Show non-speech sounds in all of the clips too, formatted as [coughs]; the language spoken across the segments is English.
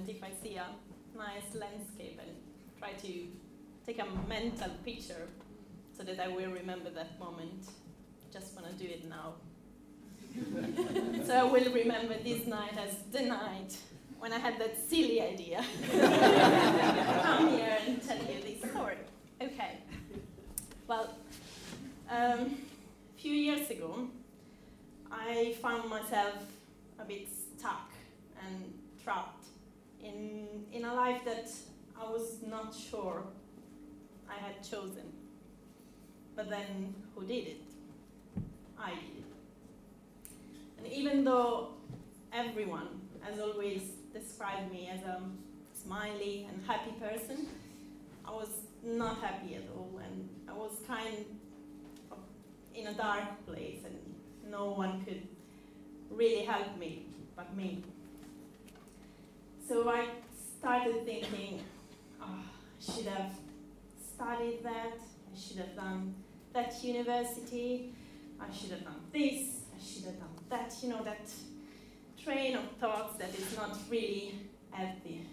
For a moment if I see a nice landscape and try to take a mental picture so that I will remember that moment. Just want to do it now. [laughs] so I will remember this night as the night when I had that silly idea. [laughs] Come here and tell you this story. Okay. Well, um, a few years ago, I found myself a bit stuck and trapped in, in a life that I was not sure I had chosen. But then, who did it? I did. And even though everyone has always described me as a smiley and happy person, I was not happy at all, and I was kind of in a dark place, and no one could really help me but me. So I started thinking, oh, I should have studied that, I should have done that university, I should have done this, I should have done that, you know, that train of thoughts that is not really healthy.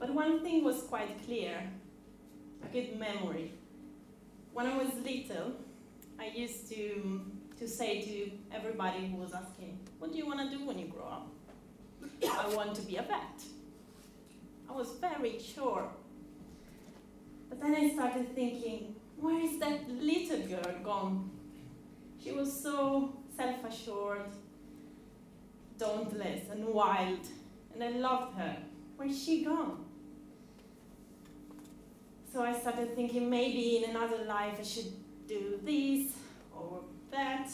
But one thing was quite clear a good memory. When I was little, I used to, to say to everybody who was asking, What do you want to do when you grow up? I want to be a vet. I was very sure. But then I started thinking, Where is that little girl gone? She was so self assured, dauntless, and wild, and I loved her. Where's she gone? So I started thinking maybe in another life I should do this or that,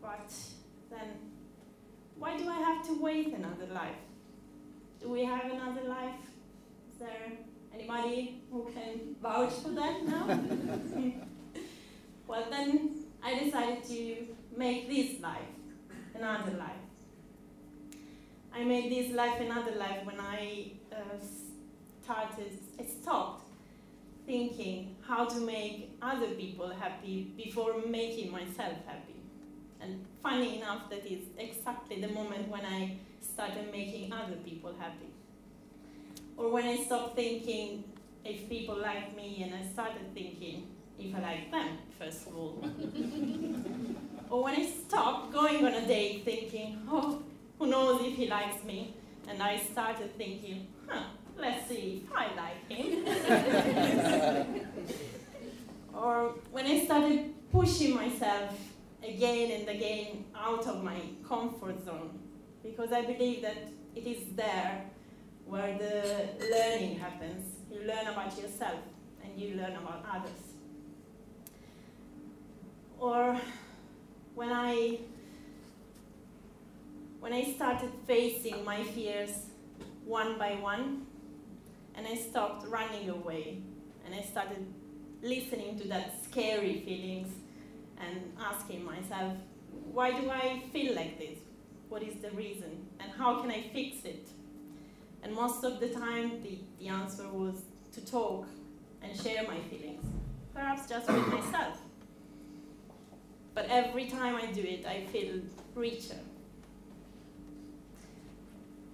but then why do I have to wait another life? Do we have another life? Is there anybody who can vouch for that now? [laughs] well, then I decided to make this life another life. I made this life another life when I uh, started, I stopped thinking how to make other people happy before making myself happy. And funny enough, that is exactly the moment when I started making other people happy. Or when I stopped thinking if people like me and I started thinking if I like them, first of all. [laughs] or when I stopped going on a date thinking, oh, who knows if he likes me, and I started thinking, huh, let's see if I like him. [laughs] [laughs] or when I started pushing myself again and again out of my comfort zone, because I believe that it is there where the learning happens. You learn about yourself and you learn about others. Or when I when I started facing my fears one by one, and I stopped running away, and I started listening to that scary feelings and asking myself, why do I feel like this? What is the reason? And how can I fix it? And most of the time, the, the answer was to talk and share my feelings, perhaps just with [coughs] myself. But every time I do it, I feel richer.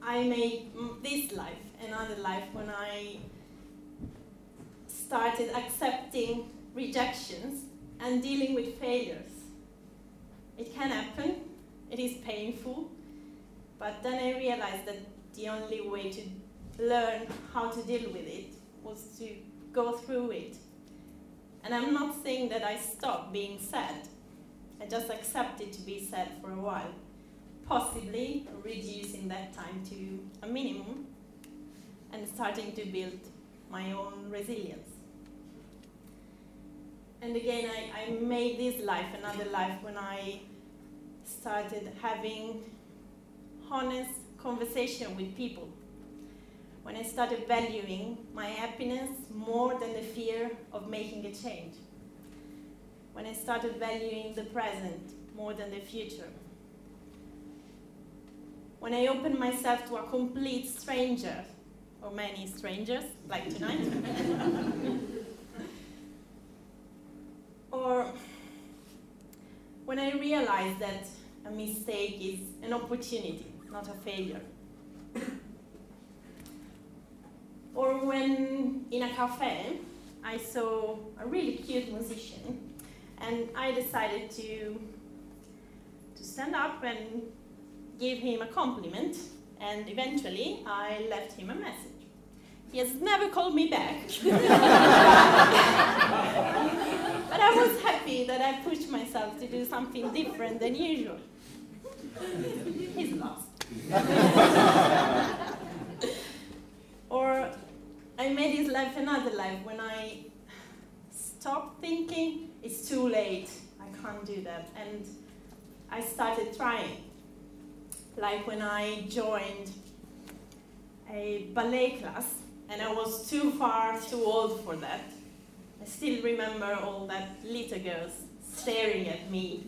I made this life another life when I started accepting rejections and dealing with failures. It can happen, it is painful, but then I realized that the only way to learn how to deal with it was to go through it. And I'm not saying that I stopped being sad. I just accepted to be sad for a while, possibly reducing that time to a minimum and starting to build my own resilience. And again, I, I made this life another life when I started having honest conversation with people. When I started valuing my happiness more than the fear of making a change. When I started valuing the present more than the future. When I opened myself to a complete stranger, or many strangers, like tonight. [laughs] or when I realized that a mistake is an opportunity, not a failure. [coughs] or when in a cafe I saw a really cute musician and I decided to to stand up and give him a compliment and eventually I left him a message. He has never called me back. [laughs] but I was happy that I pushed myself to do something different than usual. [laughs] He's lost. [laughs] or I made his life another life when I stopped thinking it's too late, I can't do that, and I started trying. Like when I joined a ballet class, and I was too far too old for that. I still remember all that little girls staring at me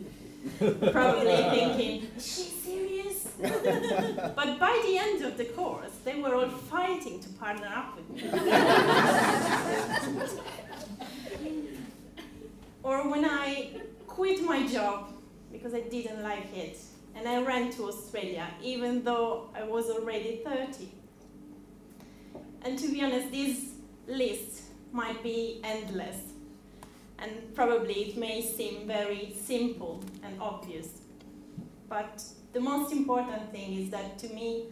probably [laughs] thinking, is she serious? [laughs] but by the end of the course, they were all fighting to partner up with me. [laughs] or when I quit my job because I didn't like it, and I ran to Australia, even though I was already 30. And to be honest, this list might be endless and probably it may seem very simple and obvious. But the most important thing is that to me,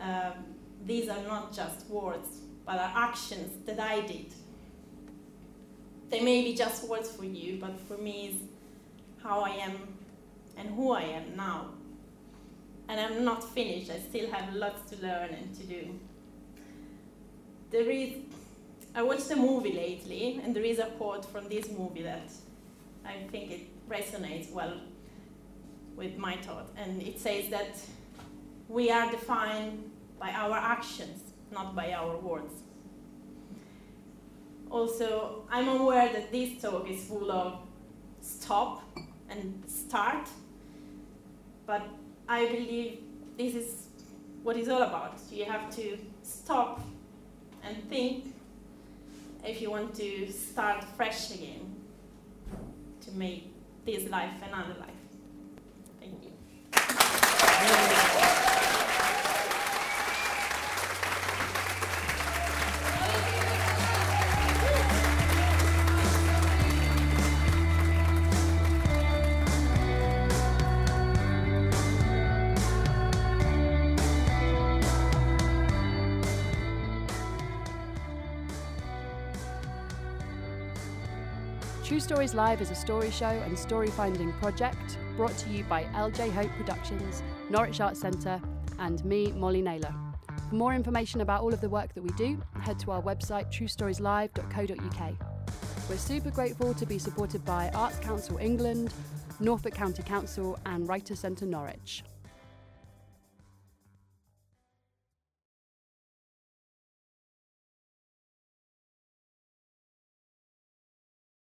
um, these are not just words, but are actions that I did. They may be just words for you, but for me, is how I am and who I am now. And I'm not finished, I still have lots to learn and to do. There is I watched a movie lately, and there is a quote from this movie that I think it resonates well with my thought. And it says that we are defined by our actions, not by our words. Also, I'm aware that this talk is full of stop and start, but I believe this is what it's all about. You have to stop and think if you want to start fresh again to make this life another life. True Stories Live is a story show and story finding project brought to you by LJ Hope Productions, Norwich Arts Centre, and me, Molly Naylor. For more information about all of the work that we do, head to our website truestorieslive.co.uk. We're super grateful to be supported by Arts Council England, Norfolk County Council, and Writers Centre Norwich.